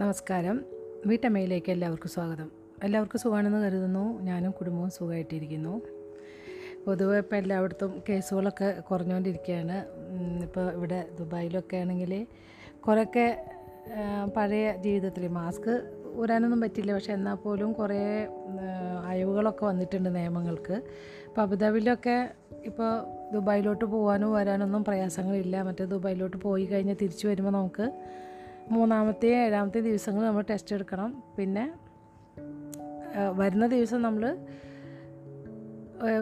നമസ്കാരം. വീട്ടമ്മയിലേക്ക് എല്ലാവർക്കും സ്വാഗതം. എല്ലാവർക്കും സുഖമാണെന്ന് കരുതുന്നു. ഞാനും കുടുംബവും സുഖമായിട്ടിരിക്കുന്നു. പൊതുവെ ഇപ്പോൾ എല്ലായിടത്തും കേസുകളൊക്കെ കുറഞ്ഞുകൊണ്ടിരിക്കുകയാണ്. ഇപ്പോൾ ഇവിടെ ദുബായിലൊക്കെ ആണെങ്കിൽ കുറേയൊക്കെ പഴയ ജീവിതത്തിൽ മാസ്ക് ഊരാനൊന്നും പറ്റില്ല. പക്ഷേ എന്നാൽ പോലും കുറേ അയവുകളൊക്കെ വന്നിട്ടുണ്ട് നിയമങ്ങൾക്ക്. ഇപ്പോൾ അബുദാബിയിലൊക്കെ ഇപ്പോൾ ദുബായിലോട്ട് പോകാനോ വരാനൊന്നും പ്രയാസങ്ങളില്ല. മറ്റേ ദുബായിലോട്ട് പോയി കഴിഞ്ഞാൽ തിരിച്ചു വരുമ്പോൾ നമുക്ക് മൂന്നാമത്തെ ഏഴാമത്തെ ദിവസങ്ങൾ നമ്മൾ ടെസ്റ്റ് എടുക്കണം. പിന്നെ വരുന്ന ദിവസം നമ്മൾ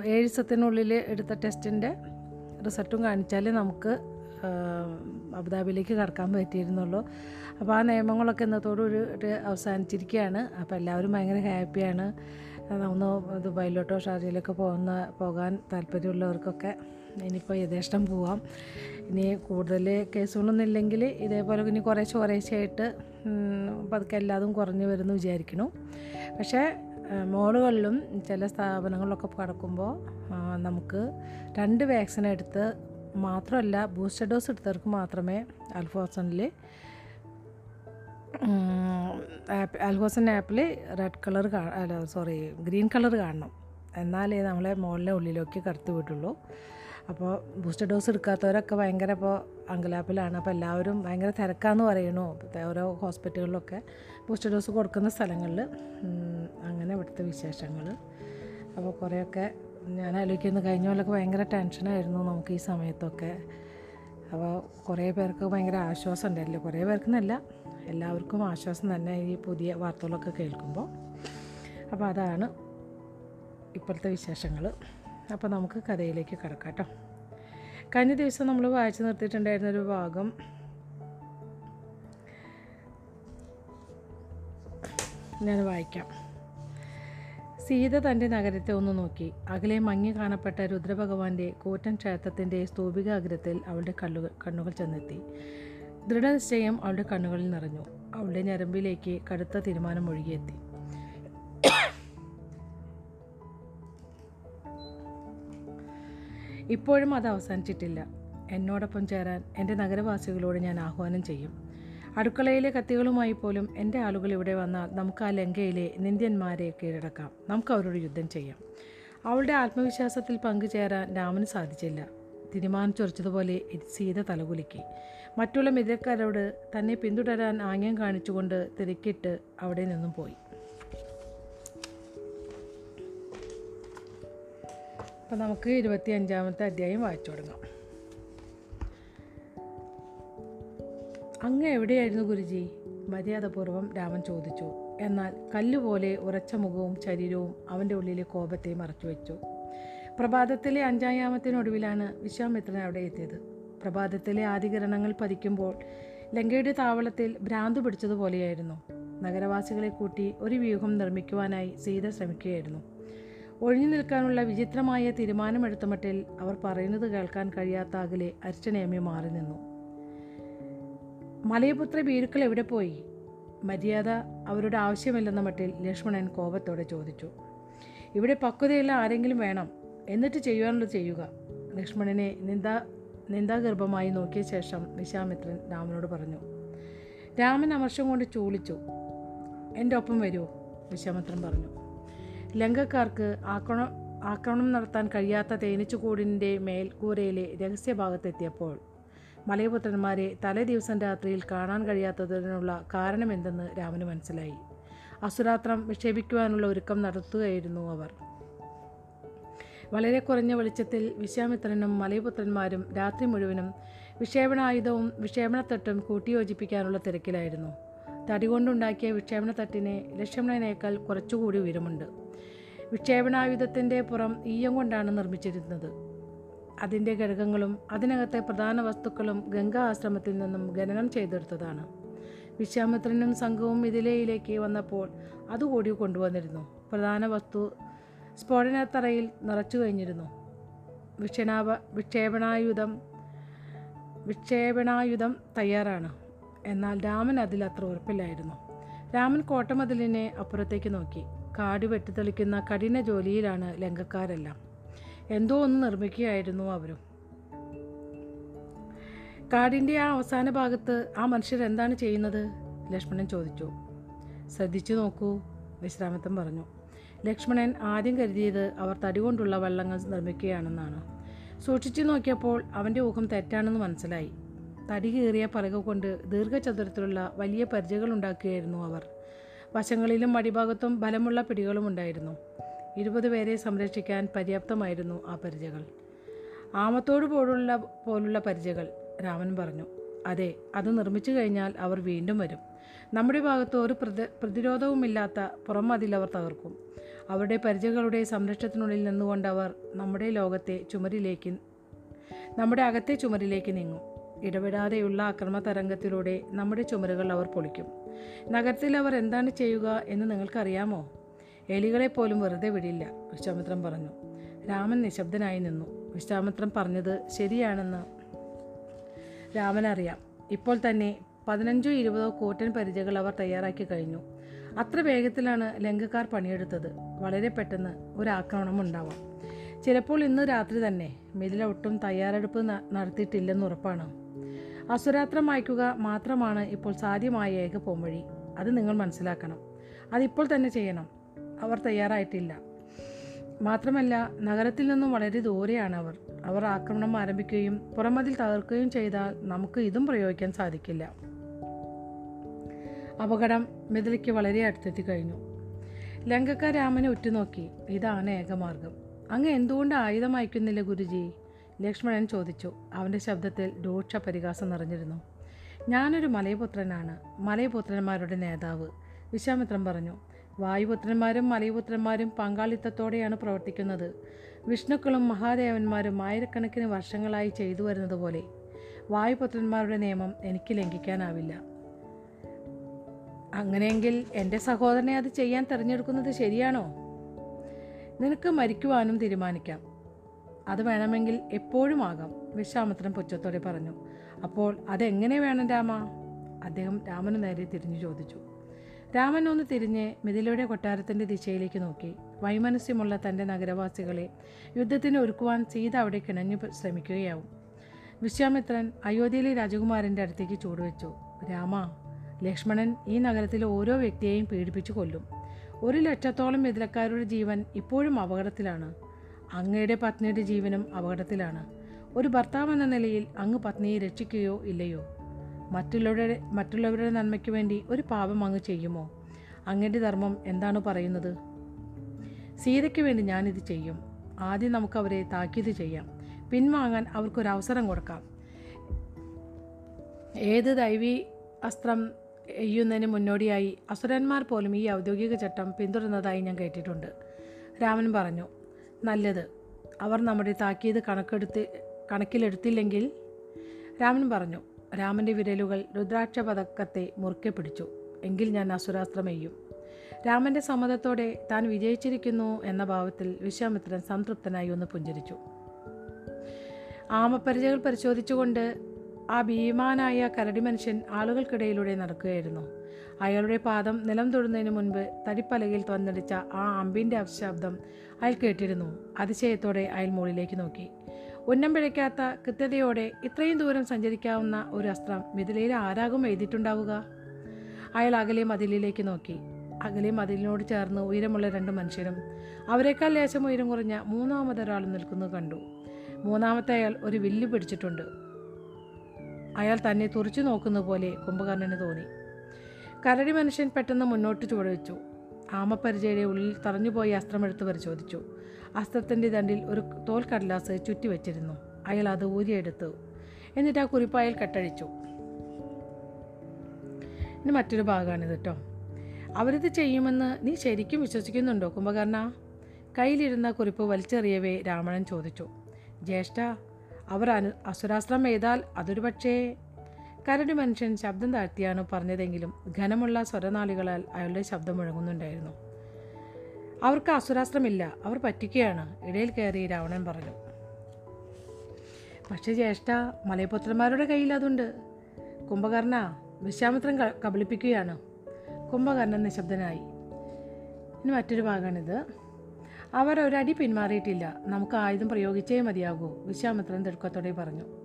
ഏഴ് ദിവസത്തിനുള്ളിൽ എടുത്ത ടെസ്റ്റിന്റെ റിസൾട്ടും കാണിച്ചാലേ നമുക്ക് അബുദാബിയിലേക്ക് കടക്കാൻ പറ്റിയിരുന്നുള്ളൂ. അപ്പോൾ ആ നിയമങ്ങളൊക്കെ ഇന്നത്തോടൊരു അവസാനിച്ചിരിക്കുകയാണ്. അപ്പോൾ എല്ലാവരും ഭയങ്കര ഹാപ്പിയാണ് ഒന്ന് ദുബായിലോട്ടോ ഷാർജയിലൊക്കെ പോകുന്ന പോകാൻ താല്പര്യമുള്ളവർക്കൊക്കെ ഇനിയിപ്പോൾ യഥേഷ്ടം പോവാം. ഇനി കൂടുതൽ കേസുകളൊന്നും ഇല്ലെങ്കിൽ ഇതേപോലെ ഇനി കുറേശ്ശെ കുറേശ്ശെയായിട്ട് പതുക്കെ എല്ലാതും കുറഞ്ഞു വരുമെന്ന് വിചാരിക്കുന്നു. പക്ഷേ മോളുകളിലും ചില സ്ഥാപനങ്ങളിലൊക്കെ കടക്കുമ്പോൾ നമുക്ക് രണ്ട് വാക്സിൻ എടുത്ത് മാത്രമല്ല ബൂസ്റ്റർ ഡോസ് എടുത്തവർക്ക് മാത്രമേ അൽഫോസണിൽ അൽഫോസൺ ആപ്പിൽ റെഡ് കളർ അല്ല സോറി ഗ്രീൻ കളർ കാണണം. എന്നാലേ നമ്മളെ മോളിലെ ഉള്ളിലേക്ക് കടത്തി വിട്ടുള്ളൂ അപ്പോൾ ബൂസ്റ്റർ ഡോസ് എടുക്കാത്തവരൊക്കെ ഭയങ്കര ഇപ്പോൾ അങ്കലാപ്പിലാണ്. അപ്പോൾ എല്ലാവരും ഭയങ്കര തിരക്കാന്ന് പറയണു ഓരോ ഹോസ്പിറ്റലുകളിലൊക്കെ ബൂസ്റ്റർ ഡോസ് കൊടുക്കുന്ന സ്ഥലങ്ങളിൽ. അങ്ങനെ ഇവിടുത്തെ വിശേഷങ്ങൾ. അപ്പോൾ കുറേയൊക്കെ ഞാൻ ആലോചിക്കുന്നു. കഴിഞ്ഞ പോലൊക്കെ ഭയങ്കര ടെൻഷനായിരുന്നു നമുക്ക് ഈ സമയത്തൊക്കെ. അപ്പോൾ കുറേ പേർക്ക് ഭയങ്കര ആശ്വാസം ഉണ്ടായില്ല? കുറേ പേർക്കെന്നല്ല എല്ലാവർക്കും ആശ്വാസം തന്നെ ഈ പുതിയ വാർത്തകളൊക്കെ കേൾക്കുമ്പോൾ. അപ്പോൾ അതാണ് ഇപ്പോഴത്തെ വിശേഷങ്ങൾ. അപ്പോൾ നമുക്ക് കഥയിലേക്ക് കിടക്കാം കേട്ടോ. കഴിഞ്ഞ ദിവസം നമ്മൾ വായിച്ചു നിർത്തിയിട്ടുണ്ടായിരുന്നൊരു ഭാഗം. ഞാൻ വായിക്കാം. സീത തന്റെ നഗരത്തെ ഒന്ന് നോക്കി. അകലെ മങ്ങി കാണപ്പെട്ട രുദ്രഭഗവാന്റെ കൂറ്റൻ ക്ഷേത്രത്തിന്റെ സ്തൂപികാഗ്രത്തിൽ അവളുടെ കണ്ണുകൾ കണ്ണുകൾ ചെന്നെത്തി. ദൃഢനിശ്ചയം അവളുടെ കണ്ണുകളിൽ നിറഞ്ഞു. അവളുടെ ഞരമ്പിലേക്ക് കടുത്ത തീരുമാനം ഒഴുകിയെത്തി. ഇപ്പോഴും അത് അവസാനിച്ചിട്ടില്ല. എന്നോടൊപ്പം ചേരാൻ എന്റെ നഗരവാസികളോട് ഞാൻ ആഹ്വാനം ചെയ്യും. അടുക്കളയിലെ കത്തികളുമായി പോലും എന്റെ ആളുകൾ ഇവിടെ വന്നാൽ നമുക്ക് ആ ലങ്കയിലെ നിന്ദ്യന്മാരെ കീഴടക്കാം. നമുക്ക് അവരോട് യുദ്ധം ചെയ്യാം. അവളുടെ ആത്മവിശ്വാസത്തിൽ പങ്കുചേരാൻ രാമന് സാധിച്ചില്ല. തീരുമാനിച്ചുറച്ചതുപോലെ സീത തലകുലുക്കി. മറ്റുള്ള മിതക്കാരോട് തന്നെ പിന്തുടരാൻ ആംഗ്യം കാണിച്ചുകൊണ്ട് തിരക്കിട്ട് അവിടെ നിന്നും പോയി. അപ്പം നമുക്ക് ഇരുപത്തി അഞ്ചാമത്തെ അധ്യായം വായിച്ചു തുടങ്ങാം. അങ്ങ് എവിടെയായിരുന്നു ഗുരുജി? മര്യാദപൂർവം രാമൻ ചോദിച്ചു. എന്നാൽ കല്ലുപോലെ ഉറച്ച മുഖവും ശരീരവും അവന്റെ ഉള്ളിലെ കോപത്തെ മറച്ചുവെച്ചു. പ്രഭാതത്തിലെ അഞ്ചായാമത്തിനൊടുവിലാണ് വിശ്വാമിത്രൻ അവിടെ എത്തിയത്. പ്രഭാതത്തിലെ ആദികരണങ്ങൾ പതിക്കുമ്പോൾ ലങ്കയുടെ താവളത്തിൽ ഭ്രാന്ത് പിടിച്ചതുപോലെയായിരുന്നു. നഗരവാസികളെ കൂട്ടി ഒരു വ്യൂഹം നിർമ്മിക്കുവാനായി സീത ശ്രമിക്കുകയായിരുന്നു. ഒഴിഞ്ഞു നിൽക്കാനുള്ള വിചിത്രമായ തീരുമാനമെടുത്ത മട്ടിൽ അവർ പറയുന്നത് കേൾക്കാൻ കഴിയാത്ത അകലെ അർച്ചനയമ്മ മാറി നിന്നു. മലയപുത്ര ഭീരുക്കൾ എവിടെ പോയി? മര്യാദ അവരുടെ ആവശ്യമില്ലെന്ന മട്ടിൽ ലക്ഷ്മണൻ കോപത്തോടെ ചോദിച്ചു. ഇവിടെ പക്വതയുള്ള ആരെങ്കിലും വേണം. എന്നിട്ട് ചെയ്യുവാനുള്ളത് ചെയ്യുക. ലക്ഷ്മണനെ നിന്ദാ നിന്ദാഗർഭമായി നോക്കിയ ശേഷം വിശ്വാമിത്രൻ രാമനോട് പറഞ്ഞു. രാമൻ അമർഷം കൊണ്ട് ചൂളിച്ചു. എന്റെ ഒപ്പം വരൂ വിശ്വാമിത്രൻ പറഞ്ഞു. ലങ്കക്കാർക്ക് ആക്രമണം ആക്രമണം നടത്താൻ കഴിയാത്ത തേനീച്ചുകൂടിന്റെ മേൽക്കൂരയിലെ രഹസ്യഭാഗത്തെത്തിയപ്പോൾ മലയപുത്രന്മാരെ തലേ ദിവസം രാത്രിയിൽ കാണാൻ കഴിയാത്തതിനുള്ള കാരണമെന്തെന്ന് രാമന് മനസ്സിലായി. അസുരാത്രം വിക്ഷേപിക്കുവാനുള്ള ഒരുക്കം നടത്തുകയായിരുന്നു അവർ. വളരെ കുറഞ്ഞ വെളിച്ചത്തിൽ വിശ്വാമിത്രനും മലയപുത്രന്മാരും രാത്രി മുഴുവനും വിക്ഷേപണായുധവും വിക്ഷേപണത്തട്ടും കൂട്ടിയോജിപ്പിക്കാനുള്ള തിരക്കിലായിരുന്നു. തടി കൊണ്ടുണ്ടാക്കിയ വിക്ഷേപണത്തട്ടിന് ലക്ഷ്മണനേക്കാൾ കുറച്ചുകൂടി ഉയരമുണ്ട്. വിക്ഷേപണായുധത്തിന്റെ പുറം ഈയം കൊണ്ടാണ് നിർമ്മിച്ചിരുന്നത്. അതിന്റെ ഘടകങ്ങളും അതിനകത്തെ പ്രധാന വസ്തുക്കളും ഗംഗാ ആശ്രമത്തിൽ നിന്നും ഖനനം ചെയ്തെടുത്തതാണ്. വിശ്വാമിത്രനും സംഘവും മിഥിലയിലേക്ക് വന്നപ്പോൾ അതുകൂടി കൊണ്ടുവന്നിരുന്നു. പ്രധാന വസ്തു സ്ഫോടനത്തറയിൽ നിറച്ചു കഴിഞ്ഞിരുന്നു. വിക്ഷണാപ വിക്ഷേപണായുധം വിക്ഷേപണായുധം തയ്യാറാണ്. എന്നാൽ രാമൻ അതിൽ അത്ര ഉറപ്പില്ലായിരുന്നു. രാമൻ കോട്ടമതിലിനെ അപ്പുറത്തേക്ക് നോക്കി. കാട് വെട്ടിത്തെളിക്കുന്ന കഠിന ജോലിയിലാണ് ലങ്കക്കാരെല്ലാം. എന്തോ ഒന്ന് നിർമ്മിക്കുകയായിരുന്നു അവരും. കാടിന്റെ ആ അവസാന ഭാഗത്ത് ആ മനുഷ്യർ എന്താണ് ചെയ്യുന്നത്? ലക്ഷ്മണൻ ചോദിച്ചു. ശ്രദ്ധിച്ചു നോക്കൂ വിശ്രാമത്വം പറഞ്ഞു. ലക്ഷ്മണൻ ആദ്യം കരുതിയത് അവർ തടി കൊണ്ടുള്ള വള്ളങ്ങൾ നിർമ്മിക്കുകയാണെന്നാണ്. സൂക്ഷിച്ചു നോക്കിയപ്പോൾ അവന്റെ ഊഹം തെറ്റാണെന്ന് മനസ്സിലായി. തടി കീറിയ പലക കൊണ്ട് ദീർഘചതുരത്തിലുള്ള വലിയ പരിചകൾ ഉണ്ടാക്കുകയായിരുന്നു അവർ. വശങ്ങളിലും അടിഭാഗത്തും ബലമുള്ള പിടികളും ഉണ്ടായിരുന്നു. ഇരുപത് പേരെ സംരക്ഷിക്കാൻ പര്യാപ്തമായിരുന്നു ആ പരിചകൾ. ആമത്തോട് പോലുള്ള പോലുള്ള പരിചകൾ രാമൻ പറഞ്ഞു. അതെ അത് നിർമ്മിച്ചു കഴിഞ്ഞാൽ അവർ വീണ്ടും വരും. നമ്മുടെ ഭാഗത്ത് ഒരു പ്രതി പ്രതിരോധവുമില്ലാത്ത പുറം അതിൽ അവർ തകർക്കും. അവരുടെ പരിചകളുടെ സംരക്ഷണത്തിനുള്ളിൽ നിന്നുകൊണ്ട് അവർ നമ്മുടെ ലോകത്തെ ചുമരിലേക്ക് നമ്മുടെ അകത്തെ ചുമരിലേക്ക് നീങ്ങും. ഇടപെടാതെയുള്ള അക്രമ തരംഗത്തിലൂടെ നമ്മുടെ ചുമരുകൾ അവർ പൊളിക്കും. നഗരത്തിൽ അവർ എന്താണ് ചെയ്യുക എന്ന് നിങ്ങൾക്കറിയാമോ? എലികളെ പോലും വെറുതെ വിടില്ല വിശ്വാമിത്രൻ പറഞ്ഞു. രാമൻ നിശബ്ദനായി നിന്നു. വിശ്വാമിത്രൻ പറഞ്ഞത് ശരിയാണെന്ന് രാമൻ രാമനറിയാം. ഇപ്പോൾ തന്നെ പതിനഞ്ചോ ഇരുപതോ കൂറ്റൻ പരിചകൾ അവർ തയ്യാറാക്കി കഴിഞ്ഞു. അത്ര വേഗത്തിലാണ് ലങ്കക്കാർ പണിയെടുത്തത്. വളരെ പെട്ടെന്ന് ഒരു ആക്രമണം ഉണ്ടാവാം. ചിലപ്പോൾ ഇന്ന് രാത്രി തന്നെ. മിഥില ഒട്ടും തയ്യാറെടുപ്പ് നടത്തിയിട്ടില്ലെന്ന് ഉറപ്പാണ്. അസുരാത്രം മായ്ക്കുക മാത്രമാണ് ഇപ്പോൾ സാധ്യമായ ഏക പോംവഴി. അത് നിങ്ങൾ മനസ്സിലാക്കണം. അതിപ്പോൾ തന്നെ ചെയ്യണം. അവർ തയ്യാറായിട്ടില്ല. മാത്രമല്ല നഗരത്തിൽ നിന്നും വളരെ ദൂരെയാണ് അവർ. അവർ ആക്രമണം ആരംഭിക്കുകയും പുറമതിൽ തകർക്കുകയും ചെയ്താൽ നമുക്ക് ഇതും പ്രയോഗിക്കാൻ സാധിക്കില്ല. അപകടം മിഥിലയ്ക്ക് വളരെ അടുത്തെത്തി കഴിഞ്ഞു. ലങ്കക്കാർ രാമനെ ഉറ്റുനോക്കി. ഇതാണ് ഏകമാർഗം. അങ്ങ് എന്തുകൊണ്ട് ആയുധം അയക്കുന്നില്ല ഗുരുജി? ലക്ഷ്മണൻ ചോദിച്ചു. അവന്റെ ശബ്ദത്തിൽ രൂക്ഷ പരിഹാസം നിറഞ്ഞിരുന്നു. ഞാനൊരു മലയപുത്രനാണ്. മലയപുത്രന്മാരുടെ നേതാവ്. വിശ്വാമിത്രൻ പറഞ്ഞു. വായുപുത്രന്മാരും മലയപുത്രന്മാരും പങ്കാളിത്തത്തോടെയാണ് പ്രവർത്തിക്കുന്നത്. വിഷ്ണുക്കളും മഹാദേവന്മാരും ആയിരക്കണക്കിന് വർഷങ്ങളായി ചെയ്തു വരുന്നത് പോലെ. വായുപുത്രന്മാരുടെ നിയമം എനിക്ക് ലംഘിക്കാനാവില്ല. അങ്ങനെയെങ്കിൽ എന്റെ സഹോദരനെ അത് ചെയ്യാൻ തിരഞ്ഞെടുക്കുന്നത് ശരിയാണോ? നിനക്ക് മരിക്കുവാനും തീരുമാനിക്കാം. അത് വേണമെങ്കിൽ എപ്പോഴും ആകാം വിശ്വാമിത്രൻ പുച്ഛത്തോടെ പറഞ്ഞു. അപ്പോൾ അതെങ്ങനെ വേണം രാമ? അദ്ദേഹം രാമന് നേരെ തിരിഞ്ഞു ചോദിച്ചു. രാമൻ ഒന്ന് തിരിഞ്ഞ് മിഥിലയുടെ കൊട്ടാരത്തിന്റെ ദിശയിലേക്ക് നോക്കി. വൈമനസ്യമുള്ള തന്റെ നഗരവാസികളെ യുദ്ധത്തിന് ഒരുക്കുവാൻ സീത അവിടെ കിണഞ്ഞു ശ്രമിക്കുകയാവും. വിശ്വാമിത്രൻ അയോധ്യയിലെ രാജകുമാരന്റെ അടുത്തേക്ക് ചൂടുവെച്ചു. രാമ ലക്ഷ്മണൻ ഈ നഗരത്തിലെ ഓരോ വ്യക്തിയെയും പീഡിപ്പിച്ചു കൊല്ലും. ഒരു ലക്ഷത്തോളം എതിരക്കാരുടെ ജീവൻ ഇപ്പോഴും അപകടത്തിലാണ്. അങ്ങയുടെ പത്നിയുടെ ജീവനും അപകടത്തിലാണ്. ഒരു ഭർത്താവ് എന്ന നിലയിൽ അങ്ങ് പത്നിയെ രക്ഷിക്കുകയോ ഇല്ലയോ? മറ്റുള്ളവരുടെ മറ്റുള്ളവരുടെ നന്മയ്ക്ക് വേണ്ടി ഒരു പാപം അങ്ങ് ചെയ്യുമോ? അങ്ങയുടെ ധർമ്മം എന്താണ് പറയുന്നത്? സീതയ്ക്ക് വേണ്ടി ഞാനിത് ചെയ്യും. ആദ്യം നമുക്ക് അവരെ താക്കീത് ചെയ്യാം. പിൻവാങ്ങാൻ അവർക്കൊരവസരം കൊടുക്കാം. ഏത് ദൈവീ അസ്ത്രം എയ്യുന്നതിന് മുന്നോടിയായി അസുരന്മാർ പോലും ഈ ഔദ്യോഗിക ചട്ടം പിന്തുടർന്നതായി ഞാൻ കേട്ടിട്ടുണ്ട്. രാമൻ പറഞ്ഞു നല്ലത്. അവർ നമ്മുടെ താക്കീത് കണക്കെടുത്ത് കണക്കിലെടുത്തില്ലെങ്കിൽ രാമൻ പറഞ്ഞു രാമന്റെ വിരലുകൾ രുദ്രാക്ഷ പതക്കത്തെ മുറുക്കെ പിടിച്ചു. എങ്കിൽ ഞാൻ അസുരാസ്ത്രമെയ്യും രാമന്റെ സമ്മതത്തോടെ താൻ വിജയിച്ചിരിക്കുന്നു എന്ന ഭാവത്തിൽ വിശ്വാമിത്രൻ സംതൃപ്തനായി ഒന്ന് പുഞ്ചിരിച്ചു. ആമപ്പരിചകൾ പരിശോധിച്ചുകൊണ്ട് ആ ഭീമാനായ കരടി മനുഷ്യൻ ആളുകൾക്കിടയിലൂടെ നടക്കുകയായിരുന്നു. അയാളുടെ പാദം നിലം തൊടുന്നതിന് മുൻപ് തടിപ്പലകയിൽ വന്നടിച്ച ആ അമ്പിന്റെ ശബ്ദം അയാൾ കേട്ടിരുന്നു. അതിശയത്തോടെ അയാൾ മുകളിലേക്ക് നോക്കി. ഉന്നം പിഴയ്ക്കാത്ത കൃത്യതയോടെ ഇത്രയും ദൂരം സഞ്ചരിക്കാവുന്ന ഒരു അസ്ത്രം മിഥിലയിൽ ആരാകും എഴുതിയിട്ടുണ്ടാവുക? അയാൾ അകലെ മതിലിലേക്ക് നോക്കി. അകലെ മതിലിനോട് ചേർന്ന് ഉയരമുള്ള രണ്ട് മനുഷ്യരും അവരെക്കാൾ ലേശം ഉയരം കുറഞ്ഞ മൂന്നാമതൊരാളും നിൽക്കുന്നത് കണ്ടു. മൂന്നാമത്തെ അയാൾ ഒരു വില്ല് പിടിച്ചിട്ടുണ്ട്. അയാൾ തന്നെ തുറച്ചു നോക്കുന്ന പോലെ കുംഭകർണന് തോന്നി. കരടി മനുഷ്യൻ പെട്ടെന്ന് മുന്നോട്ട് ചുവടുവെച്ചു. ആമപ്പരിചയുടെ ഉള്ളിൽ തറഞ്ഞുപോയി അസ്ത്രമെടുത്ത് പരിശോധിച്ചു. അസ്ത്രത്തിന്റെ ദണ്ടിൽ ഒരു തോൽ കടലാസ് ചുറ്റിവെച്ചിരുന്നു. അയാൾ അത് ഊരിയെടുത്തു. എന്നിട്ട് ആ കുരിപ്പായൽ കെട്ടഴിച്ചു. ഇനി മറ്റൊരു ഭാഗമാണിത് കേട്ടോ. അവരിത് ചെയ്യുമെന്ന് നീ ശരിക്കും വിശ്വസിക്കുന്നുണ്ടോ കുംഭകർണ? കയ്യിലിരുന്ന കുറിപ്പ് വലിച്ചെറിയവേ രാമണൻ ചോദിച്ചു. ജ്യേഷ്ഠ അവർ അനു അസുരാസ്ത്രം എഴുതാൽ അതൊരു പക്ഷേ കരടി മനുഷ്യൻ ശബ്ദം താഴ്ത്തിയാണ് പറഞ്ഞതെങ്കിലും ഘനമുള്ള സ്വരനാളികളാൽ അയാളുടെ ശബ്ദം മുഴങ്ങുന്നുണ്ടായിരുന്നു. അവർക്ക് അസുരാസ്ത്രമില്ല അവർ പറ്റിക്കുകയാണ്. ഇടയിൽ കയറി രാവണൻ പറഞ്ഞു പക്ഷേ ജ്യേഷ്ഠ മലയപുത്രന്മാരുടെ കയ്യിൽ അതുണ്ട്. കുംഭകർണ വിശ്വാമിത്രൻ ക- കബളിപ്പിക്കുകയാണ്. കുംഭകർണൻ നിശബ്ദനായി ഇനി മറ്റൊരു ഭാഗമാണിത്. അവർ ഒരടി പിന്മാറിയിട്ടില്ല. നമുക്ക് ആയുധം പ്രയോഗിച്ചേ മതിയാകൂ വിശ്വാമിത്രൻ തിടുക്കത്തോടെ പറഞ്ഞു.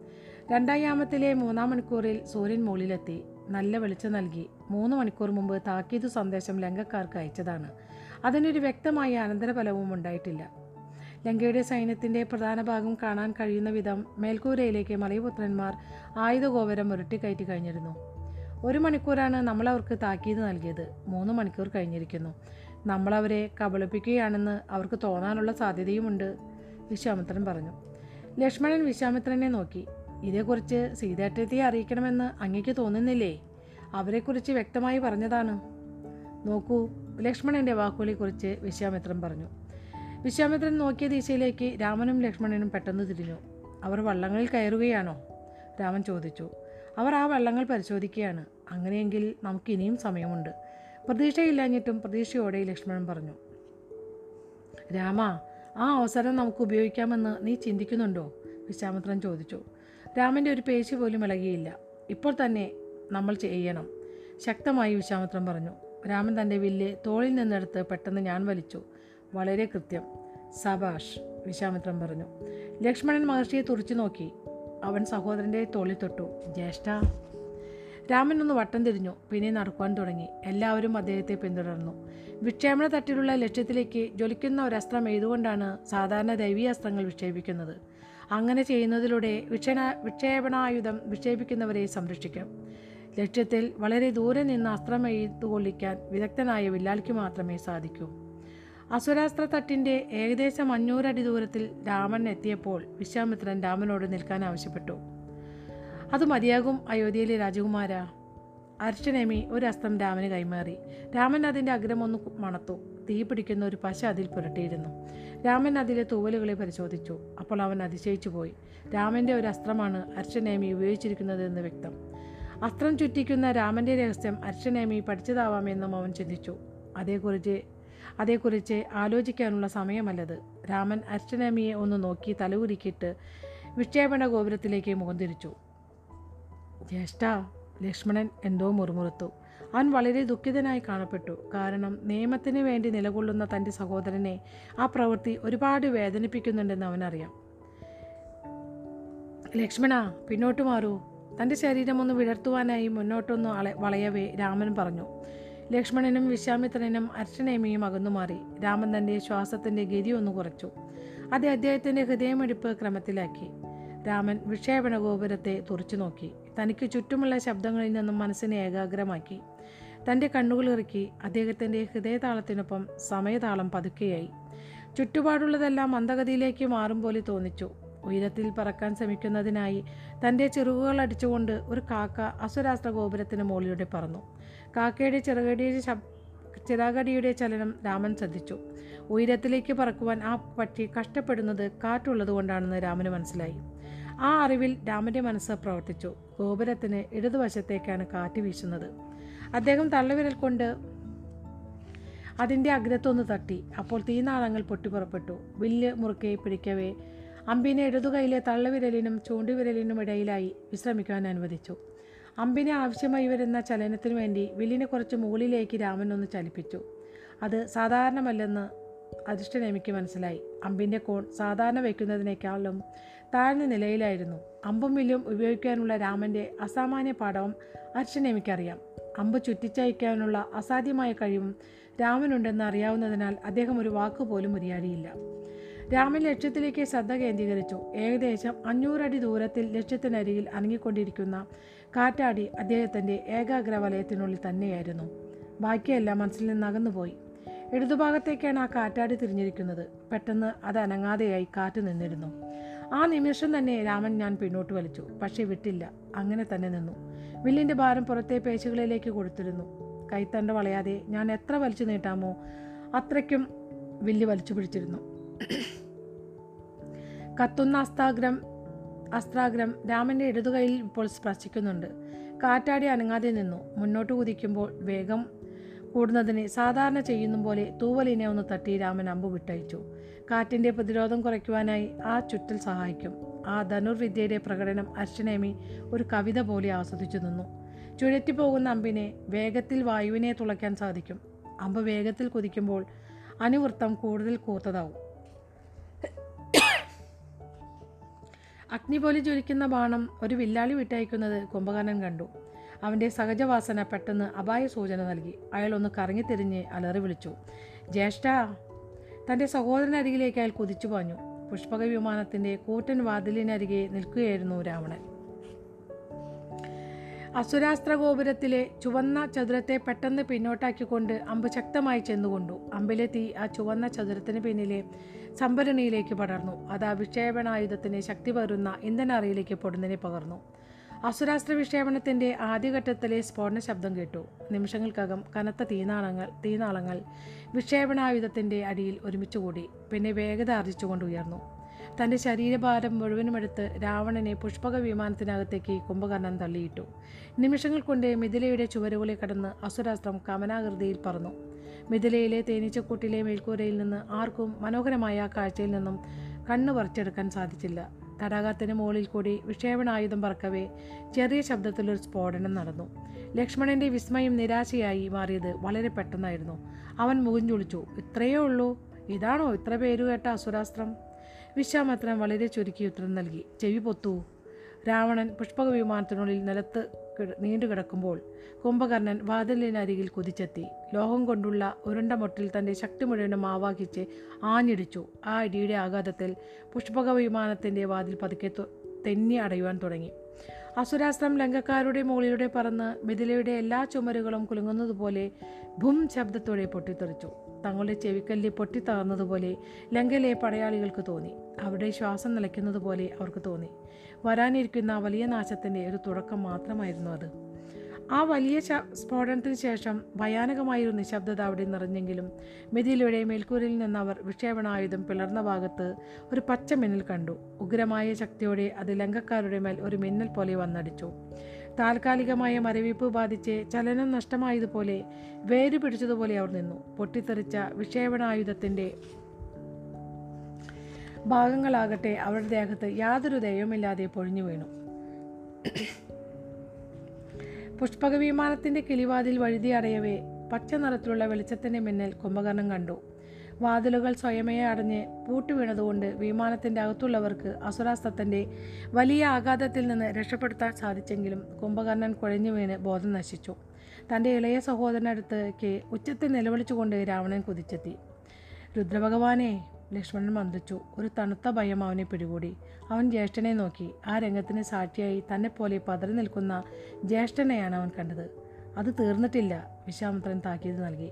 രണ്ടാം യാമത്തിലെ മൂന്നാം മണിക്കൂറിൽ സൂര്യൻ മുകളിലെത്തി. നല്ല വെളിച്ചം നൽകി. മൂന്ന് മണിക്കൂർ മുമ്പ് താക്കീതു സന്ദേശം ലങ്കക്കാർക്ക് അയച്ചതാണ്. അതിനൊരു വ്യക്തമായ അനന്തരഫലവും ഉണ്ടായിട്ടില്ല. ലങ്കയുടെ സൈന്യത്തിന്റെ പ്രധാന ഭാഗം കാണാൻ കഴിയുന്ന വിധം മേൽക്കൂരയിലേക്ക് മലയപുത്രന്മാർ ആയുധഗോപുരം ഉരുട്ടിക്കയറ്റി കഴിഞ്ഞിരുന്നു. ഒരു മണിക്കൂറാണ് നമ്മൾ അവർക്ക് താക്കീത് നൽകിയത്. മൂന്ന് മണിക്കൂർ കഴിഞ്ഞിരിക്കുന്നു. നമ്മളവരെ കബളിപ്പിക്കുകയാണെന്ന് അവർക്ക് തോന്നാനുള്ള സാധ്യതയുമുണ്ട് വിശ്വാമിത്രൻ പറഞ്ഞു. ലക്ഷ്മണൻ വിശ്വാമിത്രനെ നോക്കി. ഇതേക്കുറിച്ച് സീതേട്ടത്തെ അറിയിക്കണമെന്ന് അങ്ങേക്ക് തോന്നുന്നില്ലേ? അവരെക്കുറിച്ച് വ്യക്തമായി പറഞ്ഞതാണ്. നോക്കൂ ലക്ഷ്മണന്റെ വാക്കുകളെക്കുറിച്ച് വിശ്വാമിത്രൻ പറഞ്ഞു. വിശ്വാമിത്രൻ നോക്കിയ ദിശയിലേക്ക് രാമനും ലക്ഷ്മണനും പെട്ടെന്ന് തിരിഞ്ഞു. അവർ വള്ളങ്ങളിൽ കയറുകയാണോ? രാമൻ ചോദിച്ചു. അവർ ആ വള്ളങ്ങൾ പരിശോധിക്കുകയാണ്. അങ്ങനെയെങ്കിൽ നമുക്കിനിയും സമയമുണ്ട്. പ്രതീക്ഷയില്ലാഞ്ഞിട്ടും പ്രതീക്ഷയോടെ ലക്ഷ്മണൻ പറഞ്ഞു. രാമ ആ അവസരം നമുക്ക് ഉപയോഗിക്കാമെന്ന് നീ ചിന്തിക്കുന്നുണ്ടോ? വിശ്വാമിത്രൻ ചോദിച്ചു. രാമന്റെ ഒരു പേശി പോലും ഇളകിയില്ല. ഇപ്പോൾ തന്നെ നമ്മൾ ചെയ്യണം ശക്തമായി വിശ്വാമിത്രം പറഞ്ഞു. രാമൻ തന്റെ വില്ല് തോളിൽ നിന്നെടുത്ത് പെട്ടെന്ന് ഞാൻ വലിച്ചു. വളരെ കൃത്യം. സബാഷ് വിശ്വാമിത്രം പറഞ്ഞു. ലക്ഷ്മണൻ മഹർഷിയെ തുറച്ചു നോക്കി. അവൻ സഹോദരന്റെ തോളിൽ തൊട്ടു. ജ്യേഷ്ഠ. രാമൻ ഒന്ന് വട്ടം തിരിഞ്ഞു. പിന്നെ നടക്കുവാൻ തുടങ്ങി. എല്ലാവരും അദ്ദേഹത്തെ പിന്തുടർന്നു. വിക്ഷേപണ തട്ടിലുള്ള ലക്ഷ്യത്തിലേക്ക് ജ്വലിക്കുന്ന ഒരു അസ്ത്രം ഏതുകൊണ്ടാണ് സാധാരണ ദൈവീയ അസ്ത്രങ്ങൾ വിക്ഷേപിക്കുന്നത്. അങ്ങനെ ചെയ്യുന്നതിലൂടെ വിക്ഷേണ വിക്ഷേപണായുധം വിക്ഷേപിക്കുന്നവരെ സംരക്ഷിക്കാം. ലക്ഷ്യത്തിൽ വളരെ ദൂരെ നിന്ന് അസ്ത്രം എഴുത്തുകൊള്ളിക്കാൻ വിദഗ്ധനായ വില്ലാലിക്ക് മാത്രമേ സാധിക്കൂ. അസുരാസ്ത്ര തട്ടിന്റെ ഏകദേശം അഞ്ഞൂറടി ദൂരത്തിൽ രാമൻ എത്തിയപ്പോൾ വിശ്വാമിത്രൻ രാമനോട് നിൽക്കാൻ ആവശ്യപ്പെട്ടു. അത് മതിയാകും അയോധ്യയിലെ രാജകുമാര. അർച്ചനേമി ഒരു അസ്ത്രം രാമന് കൈമാറി. രാമൻ അതിന്റെ അഗ്രം ഒന്ന് മണത്തു. തീ പിടിക്കുന്ന ഒരു പശ അതിൽ പുരട്ടിയിരുന്നു. രാമൻ അതിലെ തൂവലുകളെ പരിശോധിച്ചു. അപ്പോൾ അവൻ അതിശയിച്ചു പോയി. രാമന്റെ ഒരു അസ്ത്രമാണ് അർച്ചനേമി ഉപയോഗിച്ചിരിക്കുന്നതെന്ന് വ്യക്തം. അസ്ത്രം ചുറ്റിക്കുന്ന രാമന്റെ രഹസ്യം അർച്ചനേമി പഠിച്ചതാവാമെന്നും അവൻ ചിന്തിച്ചു. അതേക്കുറിച്ച് അതേക്കുറിച്ച് ആലോചിക്കാനുള്ള സമയമല്ലത്. രാമൻ അർച്ചനേമിയെ ഒന്ന് നോക്കി തലകുരുക്കിയിട്ട് വിക്ഷേപണ ഗോപുരത്തിലേക്ക് മുഖം തിരിച്ചു. ജ്യേഷ്ഠ ലക്ഷ്മണൻ എന്തോ മുറുമുറുത്തു. അവൻ വളരെ ദുഃഖിതനായി കാണപ്പെട്ടു. കാരണം നിയമത്തിന് വേണ്ടി നിലകൊള്ളുന്ന തന്റെ സഹോദരനെ ആ പ്രവൃത്തി ഒരുപാട് വേദനിപ്പിക്കുന്നുണ്ടെന്ന് അവനറിയാം. ലക്ഷ്മണ പിന്നോട്ട് മാറൂ. തന്റെ ശരീരം ഒന്ന് വിടർത്തുവാനായി മുന്നോട്ടൊന്ന് വളയവേ രാമൻ പറഞ്ഞു. ലക്ഷ്മണനും വിശ്വാമിത്രനും അർച്ചനേമിയും അകന്നു മാറി രാമൻ തന്റെ ശ്വാസത്തിന്റെ ഗതി ഒന്ന് കുറച്ചു. അത് അദ്ദേഹത്തിന്റെ ഹൃദയമെടുപ്പ് ക്രമത്തിലാക്കി. രാമൻ വിക്ഷേപണ ഗോപുരത്തെ തുറച്ചു നോക്കി. തനിക്ക് ചുറ്റുമുള്ള ശബ്ദങ്ങളിൽ നിന്നും മനസ്സിനെ ഏകാഗ്രമാക്കി. തന്റെ കണ്ണുകളിറക്കി അദ്ദേഹത്തിന്റെ ഹൃദയതാളത്തിനൊപ്പം സമയതാളം പതുക്കെയായി. ചുറ്റുപാടുള്ളതെല്ലാം മന്ദഗതിയിലേക്ക് മാറും പോലെ തോന്നിച്ചു. ഉയരത്തിൽ പറക്കാൻ ശ്രമിക്കുന്നതിനായി തന്റെ ചിറകുകൾ അടിച്ചുകൊണ്ട് ഒരു കാക്ക അസുരാസ്ത്ര ഗോപുരത്തിന് മുകളിലൂടെ പറന്നു. കാക്കയുടെ ചിറകടിയുടെ ശബ് ചിറകടിയുടെ ചലനം രാമൻ ശ്രദ്ധിച്ചു. ഉയരത്തിലേക്ക് പറക്കുവാൻ ആ പക്ഷി കഷ്ടപ്പെടുന്നത് കാറ്റുള്ളത് കൊണ്ടാണെന്ന് രാമന് മനസ്സിലായി. ആ അറിവിൽ രാമന്റെ മനസ്സ് പ്രവർത്തിച്ചു. ഗോപുരത്തിന് ഇടതുവശത്തേക്കാണ് കാറ്റ് വീശുന്നത്. അദ്ദേഹം തള്ളവിരൽ കൊണ്ട് അതിന്റെ അഗ്രത്തൊന്ന് തട്ടി. അപ്പോൾ തീനാളങ്ങൾ പൊട്ടിപ്പുറപ്പെട്ടു വില്ല് മുറുക്കെ പിടിക്കവേ. അമ്പിനെ ഇടതുകൈയിലെ തള്ളവിരലിനും ചൂണ്ടുവിരലിനും ഇടയിലായി വിശ്രമിക്കുവാൻ അനുവദിച്ചു. അമ്പിനെ ആവശ്യമായി വരുന്ന ചലനത്തിനു വേണ്ടി വില്ലിനെ കുറച്ച് മുകളിലേക്ക് രാമൻ ഒന്ന് ചലിപ്പിച്ചു. അത് സാധാരണമല്ലെന്ന് അധിഷ്ഠനേമിക്ക് മനസ്സിലായി. അമ്പിന്റെ കോൺ സാധാരണ വയ്ക്കുന്നതിനേക്കാളും താഴ്ന്ന നിലയിലായിരുന്നു. അമ്പും വില്ലും ഉപയോഗിക്കാനുള്ള രാമന്റെ അസാമാന്യ പാഠവും അർച്ചനേമിക്കറിയാം അമ്പ് ചുറ്റിച്ചയക്കാനുള്ള അസാധ്യമായ കഴിവും രാമനുണ്ടെന്ന് അറിയാവുന്നതിനാൽ അദ്ദേഹം ഒരു വാക്കുപോലും ഉരിയാടിയില്ല. രാമൻ ലക്ഷ്യത്തിലേക്ക് ശ്രദ്ധ കേന്ദ്രീകരിച്ചു. ഏകദേശം അഞ്ഞൂറടി ദൂരത്തിൽ ലക്ഷ്യത്തിനരികിൽ അനങ്ങിക്കൊണ്ടിരിക്കുന്ന കാറ്റാടി അദ്ദേഹത്തിന്റെ ഏകാഗ്ര വലയത്തിനുള്ളിൽ തന്നെയായിരുന്നു. ബാക്കിയെല്ലാം മനസ്സിൽ നിന്ന് അകന്നുപോയി. ഇടതുഭാഗത്തേക്കാണ് ആ കാറ്റാടി തിരിഞ്ഞിരിക്കുന്നത്. പെട്ടെന്ന് അത് അനങ്ങാതെയായി കാറ്റ് നിന്നിരുന്നു. ആ നിമിഷം തന്നെ രാമൻ ഞാൻ പിന്നോട്ട് വലിച്ചു. പക്ഷേ വിട്ടില്ല. അങ്ങനെ തന്നെ നിന്നു. വില്ലിന്റെ ഭാരം പുറത്തെ പേശികളിലേക്ക് കൊടുത്തിരുന്നു. കൈത്തണ്ട വളയാതെ ഞാൻ എത്ര വലിച്ചു നീട്ടാമോ അത്രയ്ക്കും വില്ല് വലിച്ചു പിടിച്ചിരുന്നു. കത്തുന്ന അസ്താഗ്രം അസ്ത്രാഗ്രം രാമന്റെ ഇടതുകൈയിൽ ഇപ്പോൾ സ്പർശിക്കുന്നുണ്ട്. കാറ്റാടി അനങ്ങാതെ നിന്നു. മുന്നോട്ട് കുതിക്കുമ്പോൾ വേഗം കൂടുന്നതിന് സാധാരണ ചെയ്യുന്ന പോലെ തൂവലിനെ ഒന്ന് തട്ടി രാമൻ അമ്പ് വിട്ടയച്ചു. കാറ്റിന്റെ പ്രതിരോധം കുറയ്ക്കുവാനായി ആ ചുറ്റൽ സഹായിക്കും. ആ ധനുർവിദ്യയുടെ പ്രകടനം അർച്ചനേമി ഒരു കവിത പോലെ ആസ്വദിച്ചു നിന്നു. ചുഴറ്റിപ്പോകുന്ന അമ്പിനെ വേഗത്തിൽ വായുവിനെ തുളയ്ക്കാൻ സാധിക്കും. അമ്പ് വേഗത്തിൽ കുതിക്കുമ്പോൾ അനുവൃത്തം കൂടുതൽ കൂർത്തതാവും. അഗ്നി പോലെ ജ്വലിക്കുന്ന ബാണം ഒരു വില്ലാളി വിട്ടയക്കുന്നത് കുംഭകർണൻ കണ്ടു. അവന്റെ സഹജവാസന പെട്ടെന്ന് അപായ സൂചന നൽകി. അയാൾ ഒന്ന് കറങ്ങിത്തിരിഞ്ഞ് അലറി വിളിച്ചു. ജ്യേഷ്ഠ തന്റെ സഹോദരനരികിലേക്ക് അയാൾ കുതിച്ചു പാഞ്ഞു. പുഷ്പക വിമാനത്തിന്റെ കൂറ്റൻ വാതിലിനരികെ നിൽക്കുകയായിരുന്നു രാവണൻ. അസുരാസ്ത്ര ഗോപുരത്തിലെ ചുവന്ന ചതുരത്തെ പെട്ടെന്ന് പിന്നോട്ടാക്കിക്കൊണ്ട് അമ്പ് ശക്തമായി ചെന്നുകൊണ്ടു. അമ്പിലെ തീ ആ ചുവന്ന ചതുരത്തിന് പിന്നിലെ സംഭരണിയിലേക്ക് പടർന്നു. അത് ആ വിക്ഷേപണായുധത്തിന് ശക്തി പകരുന്ന ഇന്ധനറയിലേക്ക് പൊടുന്നതിനെ പകർന്നു. അസുരാസ്ത്ര വിക്ഷേപണത്തിന്റെ ആദ്യഘട്ടത്തിലെ സ്ഫോടന ശബ്ദം കേട്ടു. നിമിഷങ്ങൾക്കകം കനത്ത തീനാളങ്ങൾ തീനാളങ്ങൾ വിക്ഷേപണായുധത്തിന്റെ അടിയിൽ ഒരുമിച്ച് കൂടി പിന്നെ വേഗത ആർജിച്ചുകൊണ്ട് ഉയർന്നു. തന്റെ ശരീരഭാരം മുഴുവനുമെടുത്ത് രാവണനെ പുഷ്പക വിമാനത്തിനകത്തേക്ക് കുംഭകർണൻ തള്ളിയിട്ടു. നിമിഷങ്ങൾ കൊണ്ട് മിഥിലയുടെ ചുവരുകളെ കടന്ന് അസുരാസ്ത്രം കമനാകൃതിയിൽ പറന്നു. മിഥിലയിലെ തേനീച്ചക്കൂട്ടിലെ മേൽക്കൂരയിൽ നിന്ന് ആർക്കും മനോഹരമായ കാഴ്ചയിൽ നിന്നും കണ്ണു പറിച്ചെടുക്കാൻ സാധിച്ചില്ല. തടാകത്തിന് മുകളിൽ കൂടി വിക്ഷേപണായുധം പറക്കവേ ചെറിയ ശബ്ദത്തിലൊരു സ്ഫോടനം നടന്നു. ലക്ഷ്മണന്റെ വിസ്മയം നിരാശയായി മാറിയത് വളരെ പെട്ടെന്നായിരുന്നു. അവൻ മുഖം ഇത്രയേ ഉള്ളൂ. ഇതാണോ ഇത്ര പേരുകേട്ട അസുരാസ്ത്രം? വിശ്വാമിത്രൻ വളരെ ചുരുക്കി ഉത്തരം നൽകി. ചെവി പൊത്തു. രാവണൻ പുഷ്പക വിമാനത്തിനുള്ളിൽ നിലത്ത് നീണ്ടു കിടക്കുമ്പോൾ കുംഭകർണൻ വാതിലിനരികിൽ കുതിച്ചെത്തി. ലോഹം കൊണ്ടുള്ള ഉരുണ്ട മുട്ടിൽ തന്റെ ശക്തി മുഴുവനും ആവാഹിച്ച് ആഞ്ഞിടിച്ചു. ആ ഇടിയുടെ ആഘാതത്തിൽ പുഷ്പക വിമാനത്തിന്റെ വാതിൽ പതുക്കെ തെന്നി അടയുവാൻ തുടങ്ങി. അസുരാസ്ത്രം ലങ്കക്കാരുടെ മുകളിലൂടെ പറന്ന് മിഥിലയുടെ എല്ലാ ചുമരുകളും കുലുങ്ങുന്നതുപോലെ ഭും ശബ്ദത്തോടെ പൊട്ടിത്തെറിച്ചു. തങ്ങളുടെ ചെവിക്കല്ലി പൊട്ടിത്തകർന്നതുപോലെ ലങ്കയിലെ പടയാളികൾക്ക് തോന്നി. അവരുടെ ശ്വാസം നിലയ്ക്കുന്നതുപോലെ അവർക്ക് തോന്നി. വരാനിരിക്കുന്ന വലിയ നാശത്തിന്റെ ഒരു തുടക്കം മാത്രമായിരുന്നു അത്. ആ വലിയ സ്ഫോടനത്തിന് ശേഷം ഭയാനകമായൊരു നിശബ്ദത അവിടെ നിറഞ്ഞെങ്കിലും മെതിയിലൂടെ മേൽക്കൂരിൽ നിന്ന് അവർ വിക്ഷേപണായുധം പിളർന്ന ഭാഗത്ത് ഒരു പച്ച മിന്നൽ കണ്ടു. ഉഗ്രമായ ശക്തിയോടെ അത് ലങ്കക്കാരുടെ മേൽ ഒരു മിന്നൽ പോലെ വന്നടിച്ചു. താൽക്കാലികമായ മരവിപ്പ് ബാധിച്ച് ചലനം നഷ്ടമായതുപോലെ വേര് പിടിച്ചതുപോലെ അവർ നിന്നു. പൊട്ടിത്തെറിച്ച വിക്ഷേപണായുധത്തിന്റെ ഭാഗങ്ങളാകട്ടെ അവരുടെ ദേഹത്ത് യാതൊരു ദയവുമില്ലാതെ പൊഴിഞ്ഞു വീണു. പുഷ്പക വിമാനത്തിന്റെ കിളിവാതിൽ വഴുതി അടയവേ പച്ച നിറത്തിലുള്ള വെളിച്ചത്തിന്റെ മിന്നൽ കുംഭകർണം കണ്ടു. വാതിലുകൾ സ്വയമേ അടഞ്ഞ് പൂട്ടുവീണതുകൊണ്ട് വിമാനത്തിന്റെ അകത്തുള്ളവർക്ക് അസുരാസ്ത്രത്തിന്റെ വലിയ ആഘാതത്തിൽ നിന്ന് രക്ഷപ്പെടുത്താൻ സാധിച്ചെങ്കിലും കുംഭകർണൻ കുഴഞ്ഞു വീണ് ബോധം നശിച്ചു. തന്റെ ഇളയ സഹോദരനടുത്തേക്ക് ഉച്ചത്തിൽ നിലവിളിച്ചുകൊണ്ട് രാവണൻ കുതിച്ചെത്തി. രുദ്രഭഗവാനെ ലക്ഷ്മണൻ മന്ദിച്ചു ഒരു തണുത്ത ഭയം അവനെ പിടികൂടി. അവൻ ജ്യേഷ്ഠനെ നോക്കി. ആ രംഗത്തിന് സാക്ഷിയായി തന്നെപ്പോലെ പതറി നിൽക്കുന്ന ജ്യേഷ്ഠനെയാണ് അവൻ കണ്ടത്. അത് തീർന്നിട്ടില്ല വിശ്വാമിത്രൻ താക്കീത് നൽകി.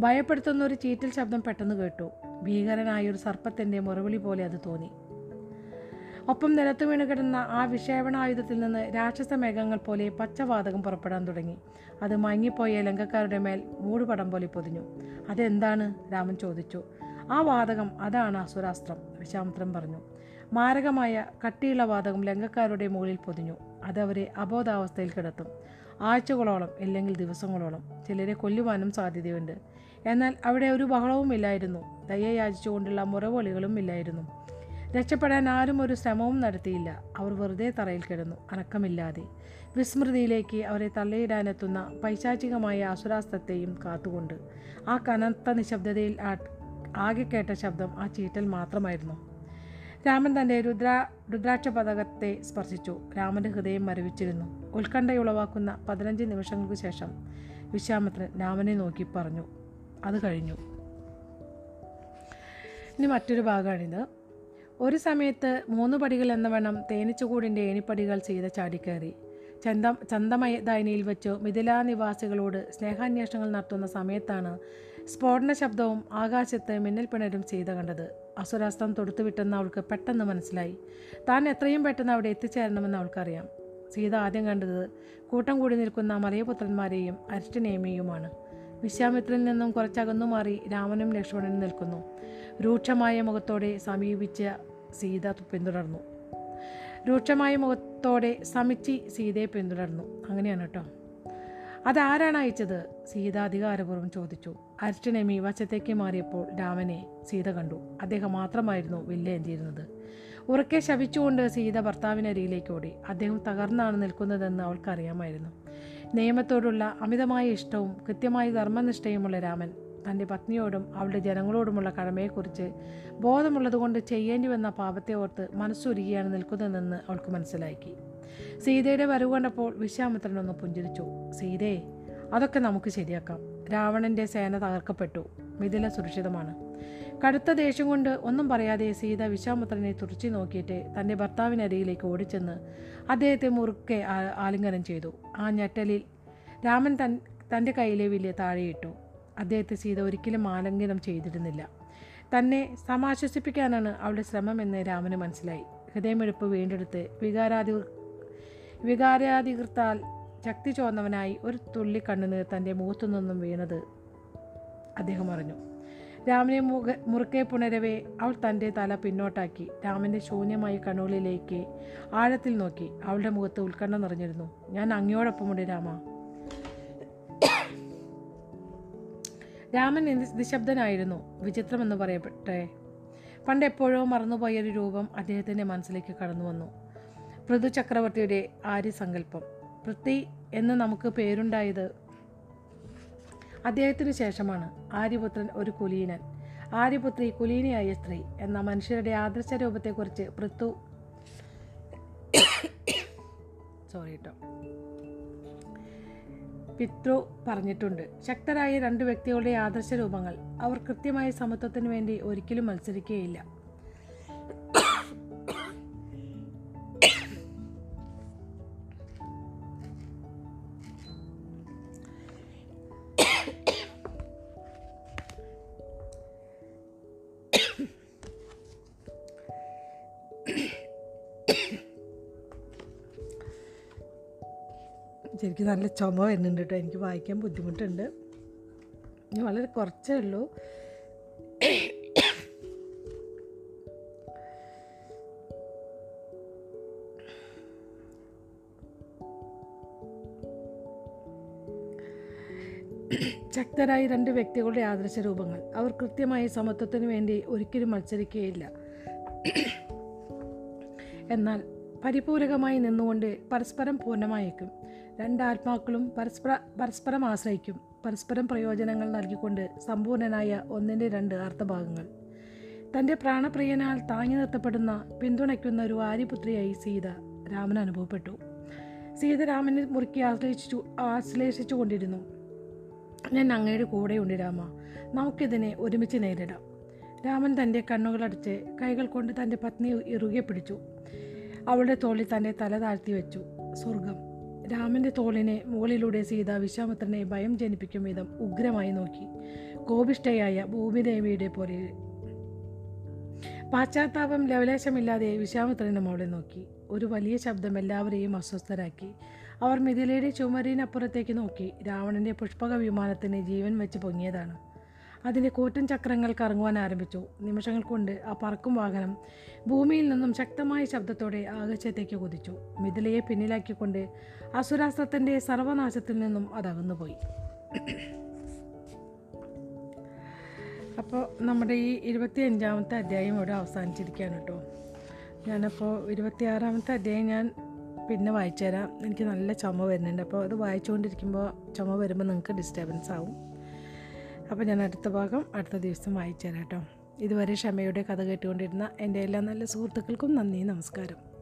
ഭയപ്പെടുത്തുന്ന ഒരു ചീറ്റൽ ശബ്ദം പെട്ടെന്ന് കേട്ടു. ഭീകരനായ ഒരു സർപ്പത്തിന്റെ മുറവിളി പോലെ അത് തോന്നി. ഒപ്പം നിലത്ത് വീണ് കിടന്ന ആ വിക്ഷേപണായുധത്തിൽ നിന്ന് രാക്ഷസ മേഘങ്ങൾ പോലെ പച്ചവാതകം പുറപ്പെടാൻ തുടങ്ങി. അത് മയങ്ങിപ്പോയ ലങ്കക്കാരുടെ മേൽ മൂടുപടം പോലെ പൊതിഞ്ഞു. അതെന്താണ്? രാമൻ ചോദിച്ചു. ആ വാതകം അതാണ് അസുരാസ്ത്രം വിശ്വാമിത്രൻ പറഞ്ഞു. മാരകമായ കട്ടിയുള്ള വാതകം ലങ്കക്കാരുടെ മുകളിൽ പൊതിഞ്ഞു. അതവരെ അബോധാവസ്ഥയിൽ കിടത്തും. ആഴ്ചകളോളം ഇല്ലെങ്കിൽ ദിവസങ്ങളോളം ചിലരെ കൊല്ലുവാനും സാധ്യതയുണ്ട്. എന്നാൽ അവിടെ ഒരു ബഹളവും ഇല്ലായിരുന്നു. ദയ യാചിച്ചുകൊണ്ടുള്ള മുറവിളികളും ഇല്ലായിരുന്നു. രക്ഷപ്പെടാൻ ആരും ഒരു ശ്രമവും നടത്തിയില്ല. അവർ വെറുതെ തറയിൽ കിടന്നു അനക്കമില്ലാതെ. വിസ്മൃതിയിലേക്ക് അവരെ തള്ളിയിടാനെത്തുന്ന പൈശാചികമായ അസുരാസ്ത്രത്തെയും കാത്തുകൊണ്ട് ആ കനത്ത നിശബ്ദതയിൽ ആകെ കേട്ട ശബ്ദം ആ ചീറ്റൽ മാത്രമായിരുന്നു. രാമൻ തന്റെ രുദ്ര രുദ്രാക്ഷ പതകത്തെ സ്പർശിച്ചു. രാമന്റെ ഹൃദയം മരവിച്ചിരുന്നു. ഉത്കണ്ഠയുളവാക്കുന്ന പതിനഞ്ച് നിമിഷങ്ങൾക്ക് ശേഷം വിശ്വാമിത്രൻ രാമനെ നോക്കി പറഞ്ഞു അത് കഴിഞ്ഞു. ഇനി മറ്റൊരു ഭാഗമാണിത്. ഒരു സമയത്ത് മൂന്ന് പടികൾ എന്ന വണ്ണം തേനിച്ചുകൂടിന്റെ ഏണിപ്പടികൾ ചെയ്ത ചാടിക്കയറി. ചന്ത ചന്തമയദായനിയിൽ വെച്ച് മിഥിലാ നിവാസികളോട് സ്നേഹാന്വേഷണങ്ങൾ നടത്തുന്ന സമയത്താണ് സ്ഫോടന ശബ്ദവും ആകാശത്ത് മിന്നൽപ്പിണരും ചെയ്ത കണ്ടത്. അസുരാസ്ത്രം തൊടുത്തുവിട്ടെന്ന് അവൾക്ക് പെട്ടെന്ന് മനസ്സിലായി. താൻ എത്രയും പെട്ടെന്ന് അവിടെ എത്തിച്ചേരണമെന്ന് അവൾക്കറിയാം. സീത ആദ്യം കണ്ടത് കൂട്ടം കൂടി നിൽക്കുന്ന മലയപുത്രന്മാരെയും അരിഷ്ടനേമിയുമാണ് വിശ്വാമിത്രനിൽ നിന്നും കുറച്ചകന്നു മാറി രാമനും ലക്ഷ്മണനും നിൽക്കുന്നു. രൂക്ഷമായ മുഖത്തോടെ സമീപിച്ച സീത പിന്തുടർന്നു. രൂക്ഷമായ മുഖത്തോടെ സമിച്ചി സീതയെ പിന്തുടർന്നു. അങ്ങനെയാണ് കേട്ടോ. അതാരാണ് അയച്ചത്? സീത അധികാരപൂർവം ചോദിച്ചു. അരിഷ്ടനേമി വശത്തേക്ക് മാറിയപ്പോൾ രാമനെ സീത കണ്ടു. അദ്ദേഹം മാത്രമായിരുന്നു വില്ലേന്തിയിരുന്നത് ഉറക്കെ ശപിച്ചുകൊണ്ട് സീത ഭർത്താവിനരിയിലേക്ക് ഓടി. അദ്ദേഹം തകർന്നാണ് നിൽക്കുന്നതെന്ന് അവൾക്കറിയാമായിരുന്നു. നിയമത്തോടുള്ള അമിതമായ ഇഷ്ടവും കൃത്യമായ ധർമ്മനിഷ്ഠയുമുള്ള രാമൻ തന്റെ പത്നിയോടും അവളുടെ ജനങ്ങളോടുമുള്ള കടമയെക്കുറിച്ച് ബോധമുള്ളതുകൊണ്ട് ചെയ്യേണ്ടി വന്ന പാപത്തെ ഓർത്ത് മനസ്സൊരുകിയാണ് നിൽക്കുന്നതെന്ന് അവൾക്ക് മനസ്സിലാക്കി. സീതയുടെ വരവ് കണ്ടപ്പോൾ വിശ്വാമിത്രൻ ഒന്ന് പുഞ്ചിരിച്ചു. സീതേ അതൊക്കെ നമുക്ക് ശരിയാക്കാം. രാവണന്റെ സേന തകർക്കപ്പെട്ടു. മിഥില സുരക്ഷിതമാണ്. കടുത്ത ദേഷ്യം കൊണ്ട് ഒന്നും പറയാതെ സീത വിശ്വാമിത്രനെ തുറച്ചു നോക്കിയിട്ട് തന്റെ ഭർത്താവിനരികിലേക്ക് ഓടിച്ചെന്ന് അദ്ദേഹത്തെ മുറുക്കെ ആലിംഗനം ചെയ്തു. ആ ഞെട്ടലിൽ രാമൻ തൻ തന്റെ കയ്യിലെ വില്ല് താഴെയിട്ടു. അദ്ദേഹത്തെ സീത ഒരിക്കലും ആലിംഗനം ചെയ്തിരുന്നില്ല. തന്നെ സമാശ്വസിപ്പിക്കാനാണ് അവളുടെ ശ്രമമെന്ന് രാമന് മനസ്സിലായി. ഹൃദയമെടുപ്പ് വീണ്ടെടുത്ത് വികാരാധി വികാരാധികൃത്താൽ ശക്തി ചോർന്നവനായി ഒരു തുള്ളി കണ്ണുനീർ തന്റെ മുഖത്തു നിന്നും വീണത് അദ്ദേഹം അറിഞ്ഞു. രാമനെ മുഖ മുറുക്കെ പുണരവേ അവൾ തന്റെ തല പിന്നോട്ടാക്കി രാമന്റെ ശൂന്യമായ കണ്ണുകളിലേക്ക് ആഴത്തിൽ നോക്കി അവളുടെ മുഖത്ത് ഉത്കണ്ഠ നിറഞ്ഞിരുന്നു. ഞാൻ അങ്ങയോടൊപ്പമുണ്ട് രാമ. രാമൻ നിശബ്ദനായിരുന്നു. വിചിത്രമെന്ന് പറയപ്പെട്ടെ. പണ്ട് എപ്പോഴോ മറന്നുപോയൊരു രൂപം അദ്ദേഹത്തിന്റെ മനസ്സിലേക്ക് കടന്നു വന്നു പൃഥു ചക്രവർത്തിയുടെ ആര്യസങ്കല്പം. പൃഥ്വി എന്ന് നമുക്ക് പേരുണ്ടായത് അദ്ദേഹത്തിന് ശേഷമാണ്. ആര്യപുത്രൻ ഒരു കുലീനൻ. ആര്യപുത്രി കുലീനയായ സ്ത്രീ എന്ന മനുഷ്യരുടെ ആദർശ രൂപത്തെക്കുറിച്ച് പൃഥു സോറി കേട്ടോ പിത്രു പറഞ്ഞിട്ടുണ്ട്. ശക്തരായ രണ്ട് വ്യക്തികളുടെ ആദർശ രൂപങ്ങൾ അവർ കൃത്യമായ സമത്വത്തിന് വേണ്ടി ഒരിക്കലും മത്സരിക്കുകയില്ല. ശരിക്കും നല്ല ചുമ വരുന്നുണ്ട് കേട്ടോ. എനിക്ക് വായിക്കാൻ ബുദ്ധിമുട്ടുണ്ട്. വളരെ കുറച്ചേ ഉള്ളൂ. ശക്തരായ രണ്ട് വ്യക്തികളുടെ ആദർശ രൂപങ്ങൾ. അവർ കൃത്യമായി സമത്വത്തിന് വേണ്ടി ഒരിക്കലും മത്സരിക്കുകയില്ല. എന്നാൽ പരിപൂരകമായി നിന്നുകൊണ്ട് പരസ്പരം പൂർണമായേക്കും. രണ്ടാത്മാക്കളും പരസ്പര പരസ്പരം ആശ്രയിക്കും. പരസ്പരം പ്രയോജനങ്ങൾ നൽകിക്കൊണ്ട് സമ്പൂർണനായ ഒന്നിന്റെ രണ്ട് അർത്ഥഭാഗങ്ങൾ. തന്റെ പ്രാണപ്രിയനാൽ താങ്ങി നിർത്തപ്പെടുന്ന പിന്തുണയ്ക്കുന്ന ഒരു ആര്യപുത്രിയായി സീത രാമൻ അനുഭവപ്പെട്ടു. സീത രാമനെ മുറുക്കി ആശ്ലേഷിച്ചു ആശ്ലേഷിച്ചു കൊണ്ടിരുന്നു. ഞാൻ അങ്ങയുടെ കൂടെയുണ്ട് രാമ. നമുക്കിതിനെ ഒരുമിച്ച് നേരിടാം. രാമൻ തന്റെ കണ്ണുകളടച്ച് കൈകൾ കൊണ്ട് തന്റെ പത്നിയെ ഇറുകെ പിടിച്ചു. അവളുടെ തോളിൽ തന്നെ തല താഴ്ത്തി വെച്ചു. സ്വർഗം രാമന്റെ തോളിനെ മുകളിലൂടെ സീത വിശ്വാമിത്രനെ ഭയം ജനിപ്പിക്കും വിധം ഉഗ്രമായി നോക്കി. കോപിഷ്ഠയായ ഭൂമിദേവിയുടെ പോലെ പാശ്ചാത്താപം ലവലേശമില്ലാതെ വിശ്വാമിത്രനും അവളെ നോക്കി. ഒരു വലിയ ശബ്ദം എല്ലാവരെയും അസ്വസ്ഥരാക്കി. അവർ മിഥിലയുടെ ചുമരിനപ്പുറത്തേക്ക് നോക്കി. രാവണന്റെ പുഷ്പക വിമാനത്തിന് ജീവൻ വെച്ച് പൊങ്ങിയതാണ്. അതിന്റെ കൂറ്റൻ ചക്രങ്ങൾ കറങ്ങുവാൻ ആരംഭിച്ചു. നിമിഷങ്ങൾ കൊണ്ട് ആ പറക്കും വാഹനം ഭൂമിയിൽ നിന്നും ശക്തമായ ശബ്ദത്തോടെ ആകാശത്തേക്ക് കുതിച്ചു. മിഥിലയെ പിന്നിലാക്കിക്കൊണ്ട് അസുരാസ്ത്രത്തിന്റെ സർവനാശത്തിൽ നിന്നും അതകന്നുപോയി അപ്പോൾ നമ്മുടെ ഈ ഇരുപത്തി അഞ്ചാമത്തെ അധ്യായം ഇവിടെ അവസാനിച്ചിരിക്കുകയാണ് കേട്ടോ. ഞാനപ്പോൾ ഇരുപത്തിയാറാമത്തെ അധ്യായം ഞാൻ പിന്നെ വായിച്ചു തരാം എനിക്ക് നല്ല ചുമ വരുന്നുണ്ട്. അപ്പോൾ അത് വായിച്ചുകൊണ്ടിരിക്കുമ്പോൾ ചുമ വരുമ്പോൾ നിങ്ങൾക്ക് ഡിസ്റ്റർബൻസ് ആവും. അപ്പോൾ ഞാൻ അടുത്ത ഭാഗം അടുത്ത ദിവസം വായിച്ചു തരാം കേട്ടോ. ഇതുവരെ ക്ഷമയുടെ കഥ കേട്ടുകൊണ്ടിരുന്ന എന്റെ എല്ലാ നല്ല സുഹൃത്തുക്കൾക്കും നന്ദി നമസ്കാരം.